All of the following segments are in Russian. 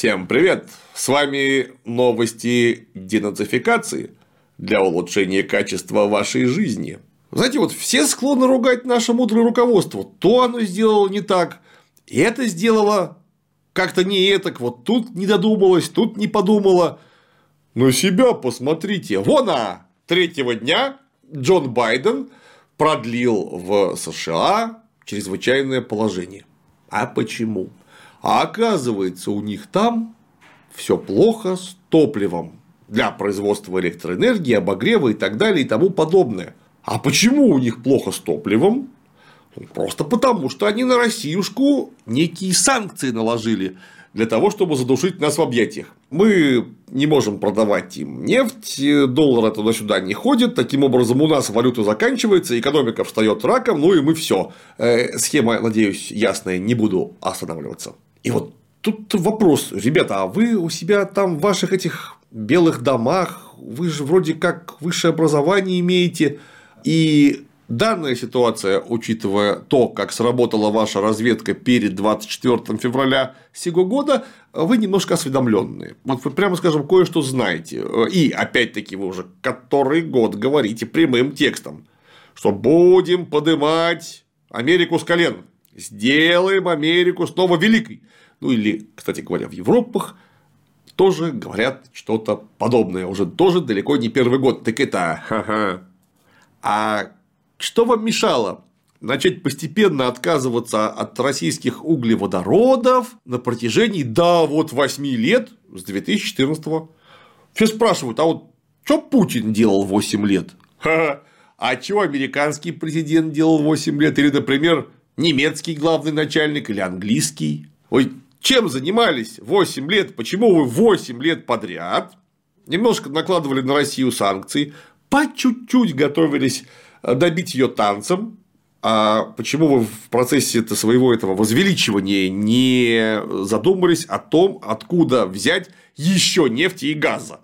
Всем привет! С вами новости денацификации для улучшения качества вашей жизни. Знаете, вот все склонны ругать наше мудрое руководство. То оно сделало не так, и это сделало как-то не этак, вот тут не додумалось, тут не подумала. Но себя посмотрите. Вон а! Третьего дня Джон Байден продлил в США чрезвычайное положение. А почему? А оказывается, у них там все плохо с топливом для производства электроэнергии, обогрева и так далее и тому подобное. А почему у них плохо с топливом? Ну, просто потому, что они на Россиюшку некие санкции наложили для того, чтобы задушить нас в объятиях. Мы не можем продавать им нефть, доллары туда-сюда не ходят, таким образом у нас валюта заканчивается, экономика встает раком, ну и мы все. Э, схема, надеюсь, ясная, не буду останавливаться. И вот тут вопрос, ребята, а вы у себя там в ваших этих белых домах, вы же вроде как высшее образование имеете, и данная ситуация, учитывая то, как сработала ваша разведка перед 24 февраля сего года, вы немножко осведомленные. Вот вы прямо скажем, кое-что знаете. И опять-таки вы уже который год говорите прямым текстом, что будем поднимать Америку с колен. Сделаем Америку снова великой. Ну или, кстати говоря, в Европах тоже говорят что-то подобное. Уже тоже далеко не первый год. Так это, ха-ха. А что вам мешало начать постепенно отказываться от российских углеводородов на протяжении, да, вот 8 лет с 2014 -го. Все спрашивают, а вот что Путин делал 8 лет? Ха-ха. А что американский президент делал 8 лет? Или, например, немецкий главный начальник или английский? Ой, чем занимались 8 лет? Почему вы 8 лет подряд немножко накладывали на Россию санкции, по чуть-чуть готовились добить ее танцем, а почему вы в процессе своего этого возвеличивания не задумались о том, откуда взять еще нефти и газа?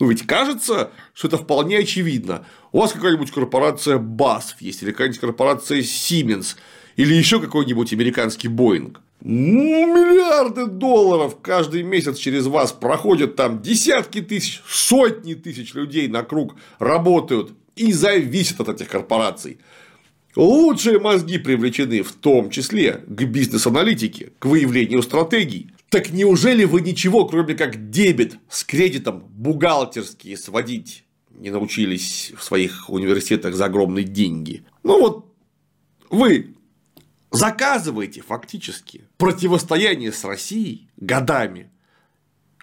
Ну ведь кажется, что это вполне очевидно. У вас какая-нибудь корпорация BASF есть, или какая-нибудь корпорация Siemens, или еще какой-нибудь американский Боинг. Ну, миллиарды долларов каждый месяц через вас проходят там десятки тысяч, сотни тысяч людей на круг работают и зависят от этих корпораций. Лучшие мозги привлечены в том числе к бизнес-аналитике, к выявлению стратегий. Так неужели вы ничего, кроме как дебет с кредитом бухгалтерские сводить не научились в своих университетах за огромные деньги? Ну вот вы заказываете фактически противостояние с Россией годами.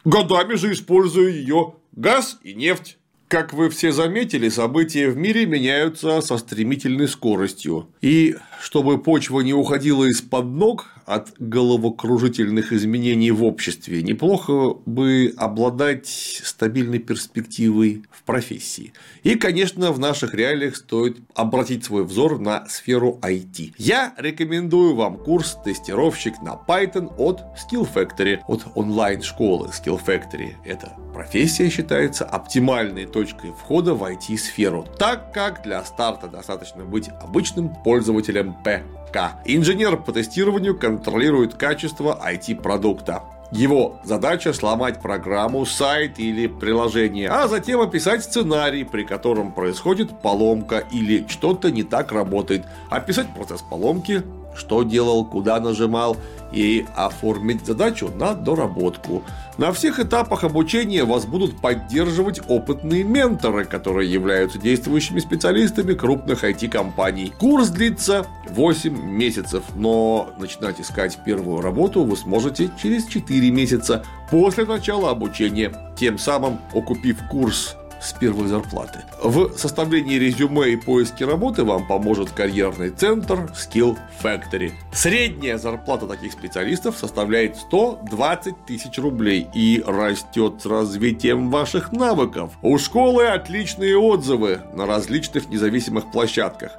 Годами же используя ее газ и нефть. Как вы все заметили, события в мире меняются со стремительной скоростью. И чтобы почва не уходила из-под ног от головокружительных изменений в обществе, неплохо бы обладать стабильной перспективой в профессии. И, конечно, в наших реалиях стоит обратить свой взор на сферу IT. Я рекомендую вам курс «Тестировщик на Python» от Skill Factory, от онлайн-школы Skill Factory. Это профессия считается оптимальной точкой входа в IT-сферу, так как для старта достаточно быть обычным пользователем ПК. Инженер по тестированию контролирует качество IT-продукта. Его задача сломать программу, сайт или приложение, а затем описать сценарий, при котором происходит поломка или что-то не так работает, описать процесс поломки, что делал, куда нажимал, и оформить задачу на доработку. На всех этапах обучения вас будут поддерживать опытные менторы, которые являются действующими специалистами крупных IT-компаний. Курс длится 8 месяцев, но начинать искать первую работу вы сможете через 4 месяца после начала обучения. Тем самым, окупив курс с первой зарплаты. В составлении резюме и поиске работы вам поможет карьерный центр Skill Factory. Средняя зарплата таких специалистов составляет 120 тысяч рублей и растет с развитием ваших навыков. У школы отличные отзывы на различных независимых площадках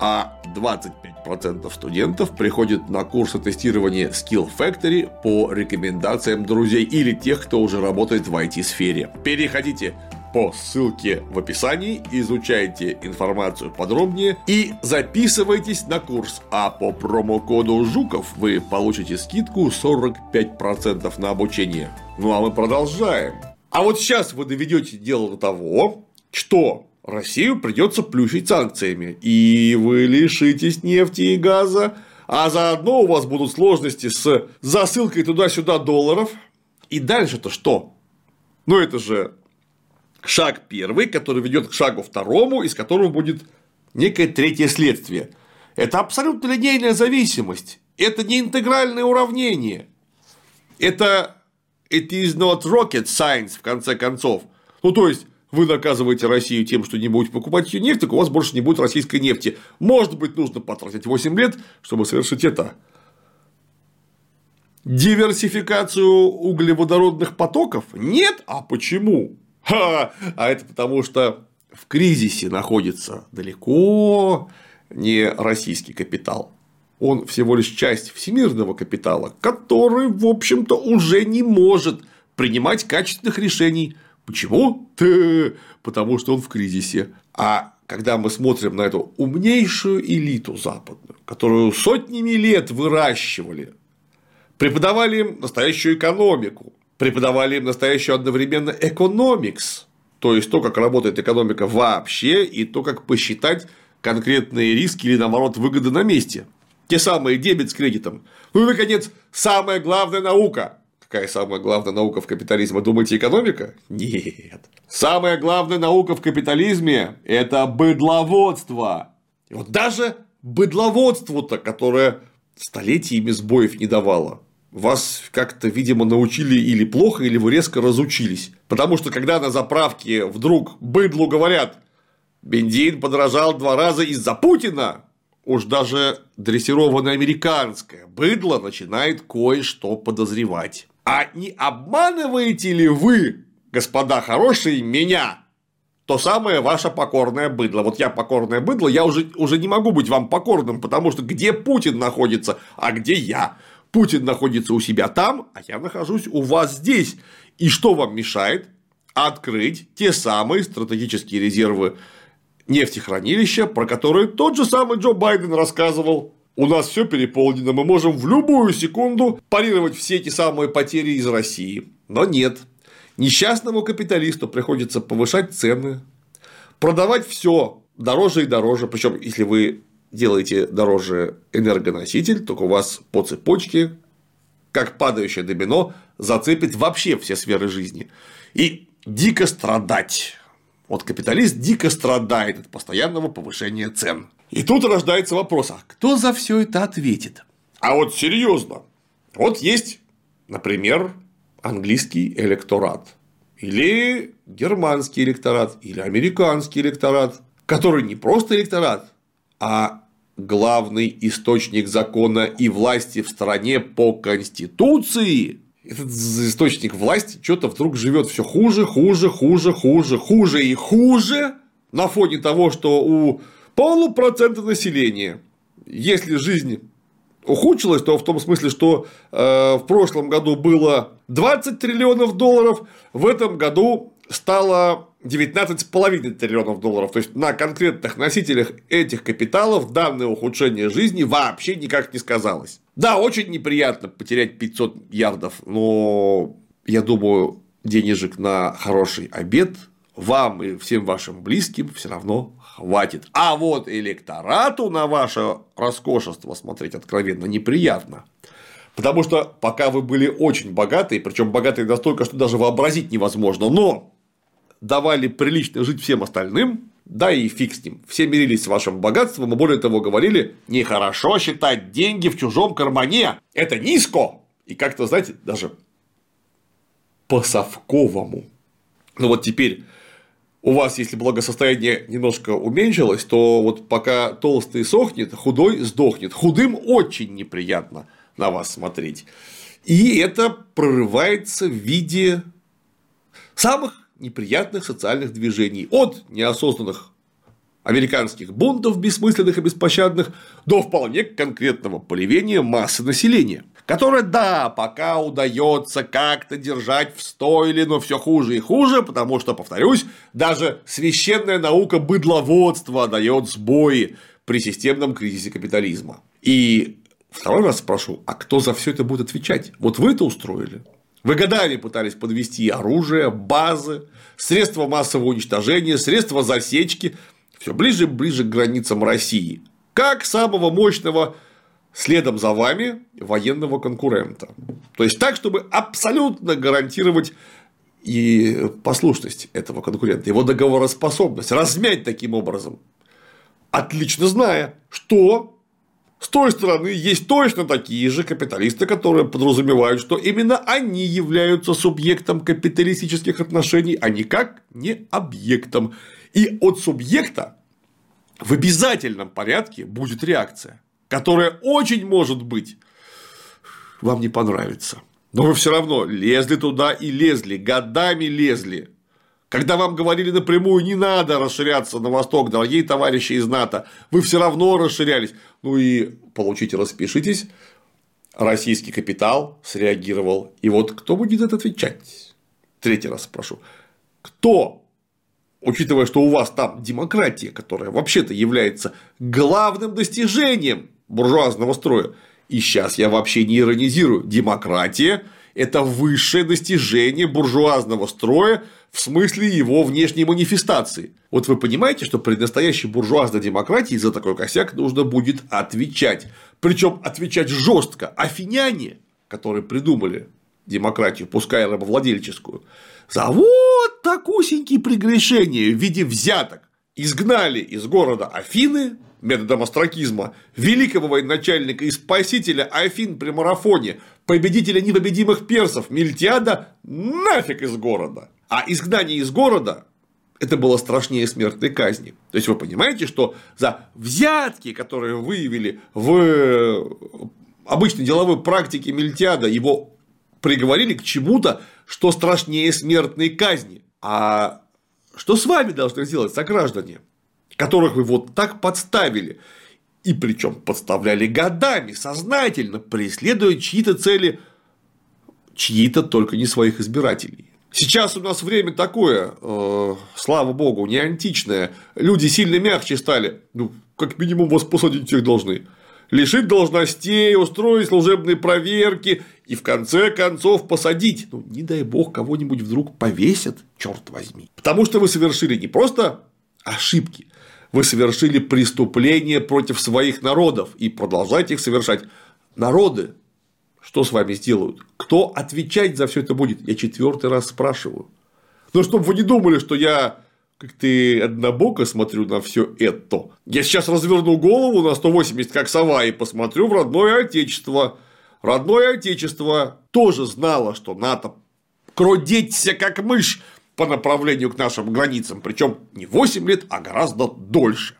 а 25% студентов приходят на курсы тестирования Skill Factory по рекомендациям друзей или тех, кто уже работает в IT-сфере. Переходите по ссылке в описании, изучайте информацию подробнее и записывайтесь на курс. А по промокоду Жуков вы получите скидку 45% на обучение. Ну а мы продолжаем. А вот сейчас вы доведете дело до того, что Россию придется плющить санкциями, и вы лишитесь нефти и газа, а заодно у вас будут сложности с засылкой туда-сюда долларов. И дальше-то что? Ну, это же шаг первый, который ведет к шагу второму, из которого будет некое третье следствие. Это абсолютно линейная зависимость. Это не интегральное уравнение. Это it is not rocket science, в конце концов. Ну, то есть, вы наказываете Россию тем, что не будете покупать ее нефть, так у вас больше не будет российской нефти. Может быть, нужно потратить 8 лет, чтобы совершить это. Диверсификацию углеводородных потоков? Нет? А почему? Ха, а это потому, что в кризисе находится далеко не российский капитал. Он всего лишь часть всемирного капитала, который, в общем-то, уже не может принимать качественных решений. Почему? Потому что он в кризисе. А когда мы смотрим на эту умнейшую элиту западную, которую сотнями лет выращивали, преподавали им настоящую экономику, преподавали им настоящую одновременно экономикс, то есть то, как работает экономика вообще, и то, как посчитать конкретные риски или, наоборот, выгоды на месте. Те самые дебет с кредитом. Ну и, наконец, самая главная наука. Какая самая главная наука в капитализме? Думаете, экономика? Нет. Самая главная наука в капитализме – это быдловодство. И вот даже быдловодству-то, которое столетиями сбоев не давало, вас как-то, видимо, научили или плохо, или вы резко разучились. Потому что когда на заправке вдруг быдлу говорят, бензин подорожал два раза из-за Путина, уж даже дрессированное американское быдло начинает кое-что подозревать. А не обманываете ли вы, господа хорошие, меня? То самое ваше покорное быдло. Вот я покорное быдло, я уже, уже не могу быть вам покорным, потому что где Путин находится, а где я? Путин находится у себя там, а я нахожусь у вас здесь. И что вам мешает открыть те самые стратегические резервы нефтехранилища, про которые тот же самый Джо Байден рассказывал. У нас все переполнено, мы можем в любую секунду парировать все эти самые потери из России. Но нет. Несчастному капиталисту приходится повышать цены, продавать все дороже и дороже. Причем, если вы делаете дороже энергоноситель, только у вас по цепочке, как падающее домино, зацепит вообще все сферы жизни. И дико страдать. Вот капиталист дико страдает от постоянного повышения цен. И тут рождается вопрос, а кто за все это ответит? А вот серьезно. Вот есть, например, английский электорат. Или германский электорат, или американский электорат, который не просто электорат, а главный источник закона и власти в стране по Конституции, этот источник власти что-то вдруг живет все хуже, хуже, хуже, хуже, хуже и хуже на фоне того, что у полупроцента населения, если жизнь ухудшилась, то в том смысле, что э, в прошлом году было 20 триллионов долларов, в этом году стало 19,5 триллионов долларов. То есть на конкретных носителях этих капиталов данное ухудшение жизни вообще никак не сказалось. Да, очень неприятно потерять 500 ярдов, но я думаю, денежек на хороший обед вам и всем вашим близким все равно хватит. А вот электорату на ваше роскошество смотреть откровенно неприятно. Потому что пока вы были очень богатые, причем богатые настолько, что даже вообразить невозможно, но давали прилично жить всем остальным, да и фиг с ним. Все мирились с вашим богатством, и более того говорили, нехорошо считать деньги в чужом кармане, это низко. И как-то, знаете, даже по-совковому. Ну вот теперь у вас, если благосостояние немножко уменьшилось, то вот пока толстый сохнет, худой сдохнет. Худым очень неприятно на вас смотреть. И это прорывается в виде самых неприятных социальных движений. От неосознанных американских бунтов, бессмысленных и беспощадных, до вполне конкретного поливения массы населения. которая, да, пока удается как-то держать в стойле, но все хуже и хуже, потому что, повторюсь, даже священная наука быдловодства дает сбои при системном кризисе капитализма. И второй раз спрошу, а кто за все это будет отвечать? Вот вы это устроили? Вы годами пытались подвести оружие, базы, средства массового уничтожения, средства засечки. Все ближе и ближе к границам России, как самого мощного следом за вами военного конкурента. То есть так, чтобы абсолютно гарантировать и послушность этого конкурента, его договороспособность, размять таким образом, отлично зная, что с той стороны есть точно такие же капиталисты, которые подразумевают, что именно они являются субъектом капиталистических отношений, а никак не объектом. И от субъекта в обязательном порядке будет реакция которая очень может быть вам не понравится. Но вы все равно лезли туда и лезли, годами лезли. Когда вам говорили напрямую, не надо расширяться на восток, дорогие товарищи из НАТО, вы все равно расширялись. Ну и получите, распишитесь. Российский капитал среагировал. И вот кто будет это отвечать? Третий раз спрошу. Кто учитывая, что у вас там демократия, которая вообще-то является главным достижением буржуазного строя. И сейчас я вообще не иронизирую. Демократия – это высшее достижение буржуазного строя в смысле его внешней манифестации. Вот вы понимаете, что при настоящей буржуазной демократии за такой косяк нужно будет отвечать. Причем отвечать жестко. Афиняне, которые придумали демократию, пускай рабовладельческую, за вот такусенькие прегрешения в виде взяток изгнали из города Афины методом астракизма, великого военачальника и спасителя Афин при марафоне, победителя непобедимых персов Мильтиада нафиг из города. А изгнание из города это было страшнее смертной казни. То есть вы понимаете, что за взятки, которые выявили в обычной деловой практике Мильтиада, его приговорили к чему-то, что страшнее смертной казни. А что с вами должны сделать сограждане? которых вы вот так подставили. И причем подставляли годами, сознательно, преследуя чьи-то цели, чьи-то только не своих избирателей. Сейчас у нас время такое, э, слава богу, не античное. Люди сильно мягче стали. Ну, как минимум, вас посадить всех должны. Лишить должностей, устроить служебные проверки и в конце концов посадить. Ну, не дай бог, кого-нибудь вдруг повесят, черт возьми. Потому что вы совершили не просто ошибки, вы совершили преступление против своих народов и продолжаете их совершать. Народы что с вами сделают? Кто отвечать за все это будет? Я четвертый раз спрашиваю. Но чтобы вы не думали, что я как ты однобоко смотрю на все это. Я сейчас разверну голову на 180, как сова, и посмотрю в родное отечество. Родное отечество тоже знало, что НАТО кродеться как мышь по направлению к нашим границам, причем не 8 лет, а гораздо дольше.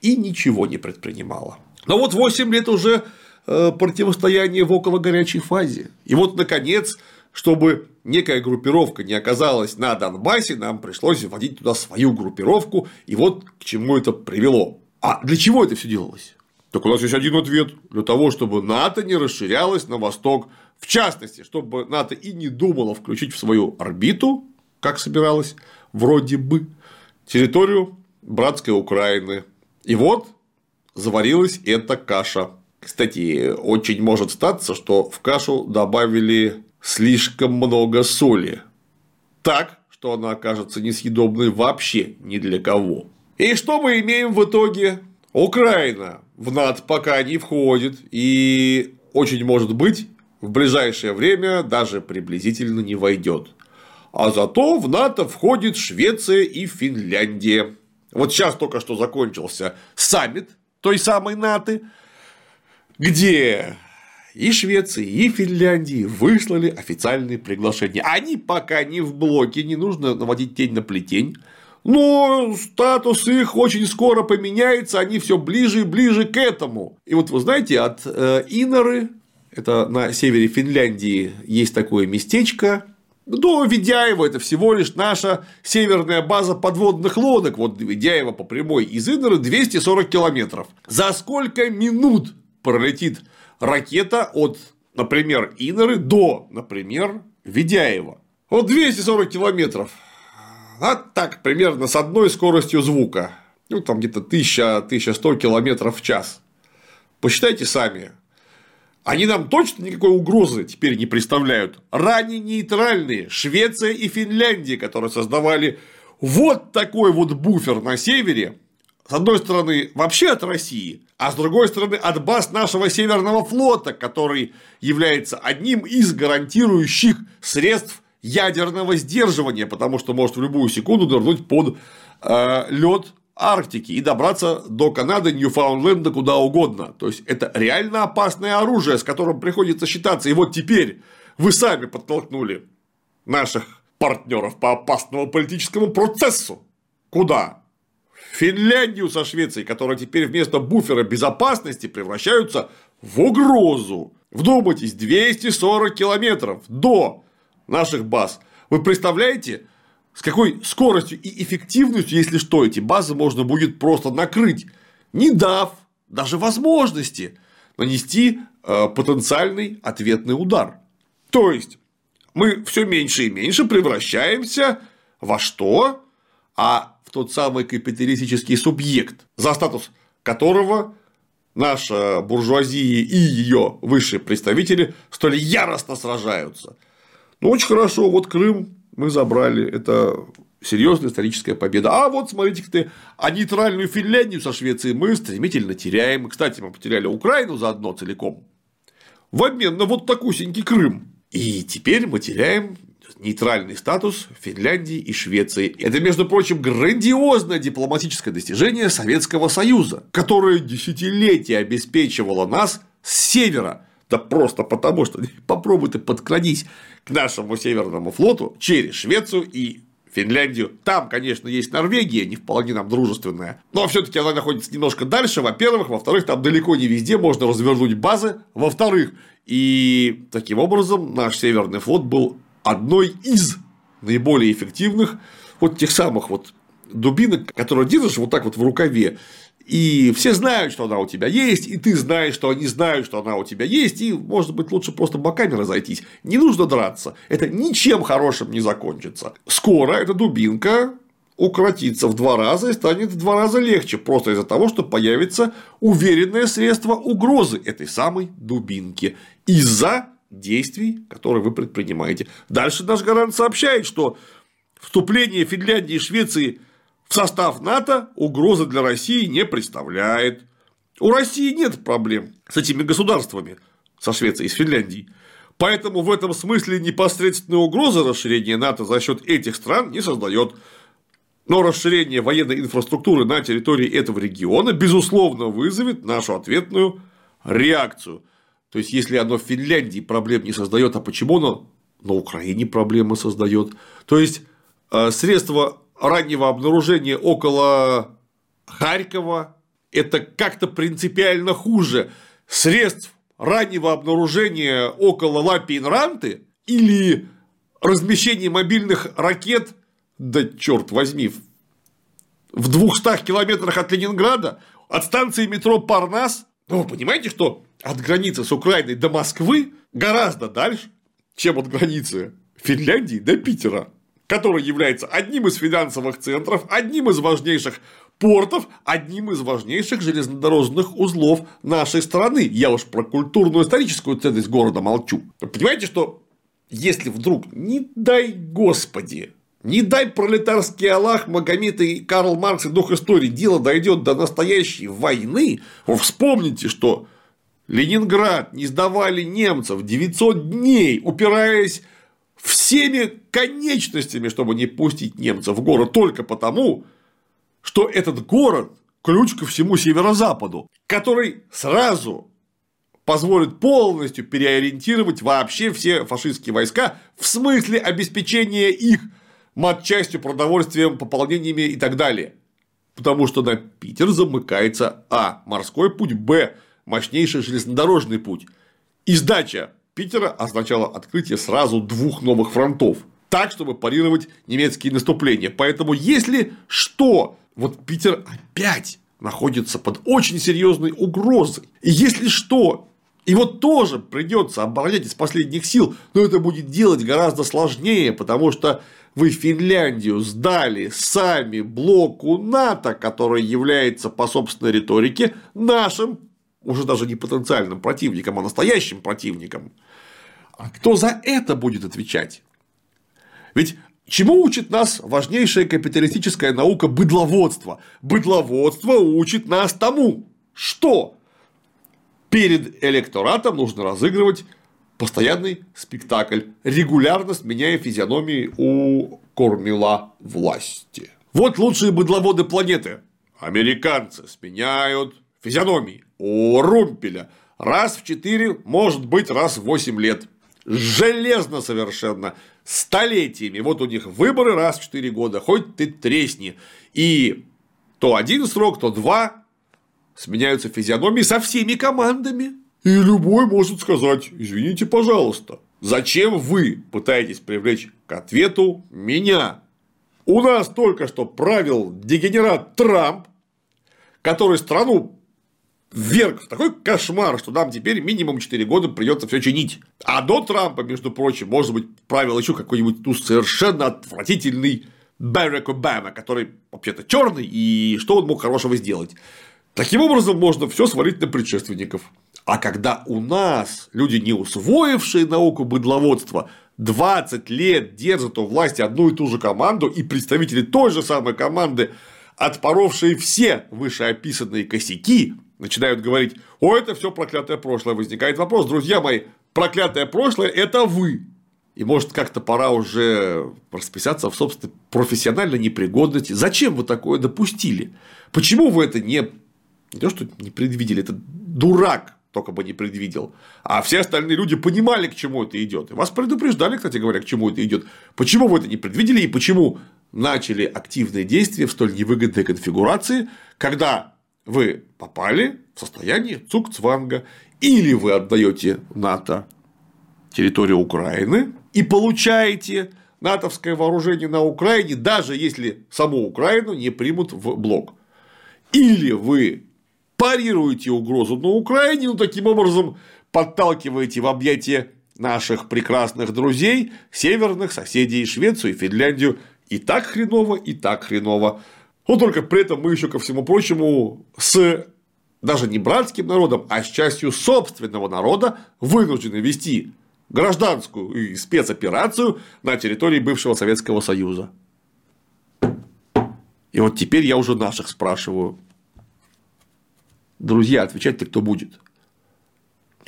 И ничего не предпринимала. Но вот 8 лет уже э, противостояние в около горячей фазе. И вот, наконец, чтобы некая группировка не оказалась на Донбассе, нам пришлось вводить туда свою группировку, и вот к чему это привело. А для чего это все делалось? Так у нас есть один ответ. Для того, чтобы НАТО не расширялось на восток. В частности, чтобы НАТО и не думало включить в свою орбиту как собиралась, вроде бы, территорию братской Украины. И вот заварилась эта каша. Кстати, очень может статься, что в кашу добавили слишком много соли. Так, что она окажется несъедобной вообще ни для кого. И что мы имеем в итоге? Украина в НАТО пока не входит и очень может быть в ближайшее время даже приблизительно не войдет а зато в НАТО входит Швеция и Финляндия. Вот сейчас только что закончился саммит той самой НАТО, где и Швеции, и Финляндии выслали официальные приглашения. Они пока не в блоке, не нужно наводить тень на плетень. Но статус их очень скоро поменяется, они все ближе и ближе к этому. И вот вы знаете, от э, Иноры, это на севере Финляндии, есть такое местечко, до Ведяева это всего лишь наша северная база подводных лодок. Вот Ведяева по прямой из Иннера 240 километров. За сколько минут пролетит ракета от например, Иноры до, например, Ведяева. Вот 240 километров. А так, примерно с одной скоростью звука. Ну, там где-то 1000-1100 километров в час. Посчитайте сами. Они нам точно никакой угрозы теперь не представляют. Ранее нейтральные Швеция и Финляндия, которые создавали вот такой вот буфер на севере, с одной стороны, вообще от России, а с другой стороны, от баз нашего Северного флота, который является одним из гарантирующих средств ядерного сдерживания, потому что может в любую секунду нырнуть под э, лед Арктики и добраться до Канады, Ньюфаундленда, куда угодно. То есть это реально опасное оружие, с которым приходится считаться. И вот теперь вы сами подтолкнули наших партнеров по опасному политическому процессу. Куда? Финляндию со Швецией, которые теперь вместо буфера безопасности превращаются в угрозу. Вдумайтесь, 240 километров до наших баз. Вы представляете, с какой скоростью и эффективностью, если что, эти базы можно будет просто накрыть, не дав даже возможности нанести э, потенциальный ответный удар. То есть мы все меньше и меньше превращаемся во что? А в тот самый капиталистический субъект, за статус которого наша буржуазия и ее высшие представители столь яростно сражаются. Ну, очень хорошо, вот Крым мы забрали, это серьезная историческая победа. А вот смотрите ты, а нейтральную Финляндию со Швецией мы стремительно теряем. Кстати, мы потеряли Украину заодно целиком. В обмен на вот такусенький Крым. И теперь мы теряем нейтральный статус Финляндии и Швеции. Это, между прочим, грандиозное дипломатическое достижение Советского Союза, которое десятилетия обеспечивало нас с севера. Да просто потому, что попробуй ты подкрадись к нашему Северному флоту через Швецию и Финляндию. Там, конечно, есть Норвегия, не вполне нам дружественная, но все таки она находится немножко дальше, во-первых. Во-вторых, там далеко не везде можно развернуть базы. Во-вторых, и таким образом наш Северный флот был одной из наиболее эффективных вот тех самых вот дубинок, которые держишь вот так вот в рукаве. И все знают, что она у тебя есть, и ты знаешь, что они знают, что она у тебя есть, и, может быть, лучше просто боками разойтись. Не нужно драться. Это ничем хорошим не закончится. Скоро эта дубинка укоротится в два раза и станет в два раза легче, просто из-за того, что появится уверенное средство угрозы этой самой дубинки из-за действий, которые вы предпринимаете. Дальше наш гарант сообщает, что вступление Финляндии и Швеции в состав НАТО угрозы для России не представляет. У России нет проблем с этими государствами, со Швецией и с Финляндией. Поэтому в этом смысле непосредственной угрозы расширения НАТО за счет этих стран не создает. Но расширение военной инфраструктуры на территории этого региона, безусловно, вызовет нашу ответную реакцию. То есть, если оно в Финляндии проблем не создает, а почему оно на Украине проблемы создает? То есть, э, средства раннего обнаружения около Харькова – это как-то принципиально хуже. Средств раннего обнаружения около Лапи-Инранты или размещение мобильных ракет, да черт возьми, в 200 километрах от Ленинграда, от станции метро Парнас. Ну, вы понимаете, что от границы с Украиной до Москвы гораздо дальше, чем от границы Финляндии до Питера, который является одним из финансовых центров, одним из важнейших портов, одним из важнейших железнодорожных узлов нашей страны. Я уж про культурную историческую ценность города молчу. Понимаете, что если вдруг, не дай господи, не дай пролетарский Аллах, Магомед и Карл Маркс и дух истории, дело дойдет до настоящей войны, вы вспомните, что Ленинград не сдавали немцев 900 дней, упираясь всеми конечностями, чтобы не пустить немцев в город только потому, что этот город – ключ ко всему северо-западу, который сразу позволит полностью переориентировать вообще все фашистские войска в смысле обеспечения их матчастью, продовольствием, пополнениями и так далее. Потому что на Питер замыкается А. Морской путь, Б мощнейший железнодорожный путь. И сдача Питера означала открытие сразу двух новых фронтов. Так, чтобы парировать немецкие наступления. Поэтому, если что, вот Питер опять находится под очень серьезной угрозой. И если что, вот тоже придется оборонять из последних сил, но это будет делать гораздо сложнее, потому что вы Финляндию сдали сами блоку НАТО, который является по собственной риторике нашим уже даже не потенциальным противником, а настоящим противником. А кто за это будет отвечать? Ведь Чему учит нас важнейшая капиталистическая наука быдловодства? Быдловодство учит нас тому, что перед электоратом нужно разыгрывать постоянный спектакль, регулярно сменяя физиономии у кормила власти. Вот лучшие быдловоды планеты. Американцы сменяют физиономии у румпеля раз в 4, может быть, раз в 8 лет. Железно совершенно столетиями. Вот у них выборы раз в 4 года, хоть ты тресни. И то один срок, то два сменяются физиономии со всеми командами. И любой может сказать, извините, пожалуйста, зачем вы пытаетесь привлечь к ответу меня? У нас только что правил дегенерат Трамп, который страну вверг в такой кошмар, что нам теперь минимум 4 года придется все чинить. А до Трампа, между прочим, может быть, правил еще какой-нибудь ну, совершенно отвратительный Барак Обама, который вообще-то черный, и что он мог хорошего сделать. Таким образом, можно все свалить на предшественников. А когда у нас люди, не усвоившие науку быдловодства, 20 лет держат у власти одну и ту же команду, и представители той же самой команды, отпоровшие все вышеописанные косяки, начинают говорить, о, это все проклятое прошлое. Возникает вопрос, друзья мои, проклятое прошлое – это вы. И может как-то пора уже расписаться в собственной профессиональной непригодности. Зачем вы такое допустили? Почему вы это не, не то, что не предвидели, это дурак только бы не предвидел. А все остальные люди понимали, к чему это идет. И вас предупреждали, кстати говоря, к чему это идет. Почему вы это не предвидели и почему начали активные действия в столь невыгодной конфигурации, когда вы попали в состояние цукцванга, или вы отдаете НАТО территорию Украины и получаете натовское вооружение на Украине, даже если саму Украину не примут в блок. Или вы парируете угрозу на Украине, ну таким образом подталкиваете в объятия наших прекрасных друзей, северных соседей Швецию и Финляндию. И так хреново, и так хреново. Но только при этом мы еще ко всему прочему с даже не братским народом, а с частью собственного народа вынуждены вести гражданскую и спецоперацию на территории бывшего Советского Союза. И вот теперь я уже наших спрашиваю. Друзья, отвечать-то кто будет?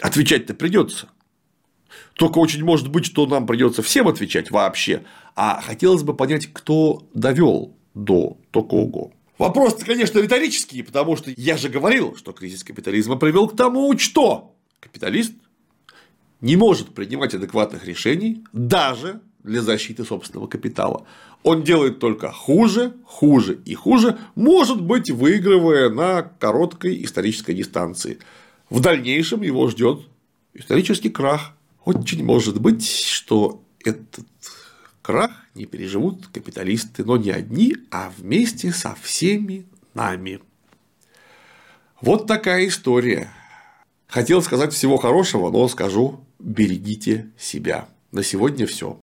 Отвечать-то придется. Только очень может быть, что нам придется всем отвечать вообще. А хотелось бы понять, кто довел до такого. Вопрос, конечно, риторический, потому что я же говорил, что кризис капитализма привел к тому, что капиталист не может принимать адекватных решений даже для защиты собственного капитала. Он делает только хуже, хуже и хуже, может быть, выигрывая на короткой исторической дистанции. В дальнейшем его ждет исторический крах. Очень может быть, что этот Крах не переживут капиталисты, но не одни, а вместе со всеми нами. Вот такая история. Хотел сказать всего хорошего, но скажу, берегите себя. На сегодня все.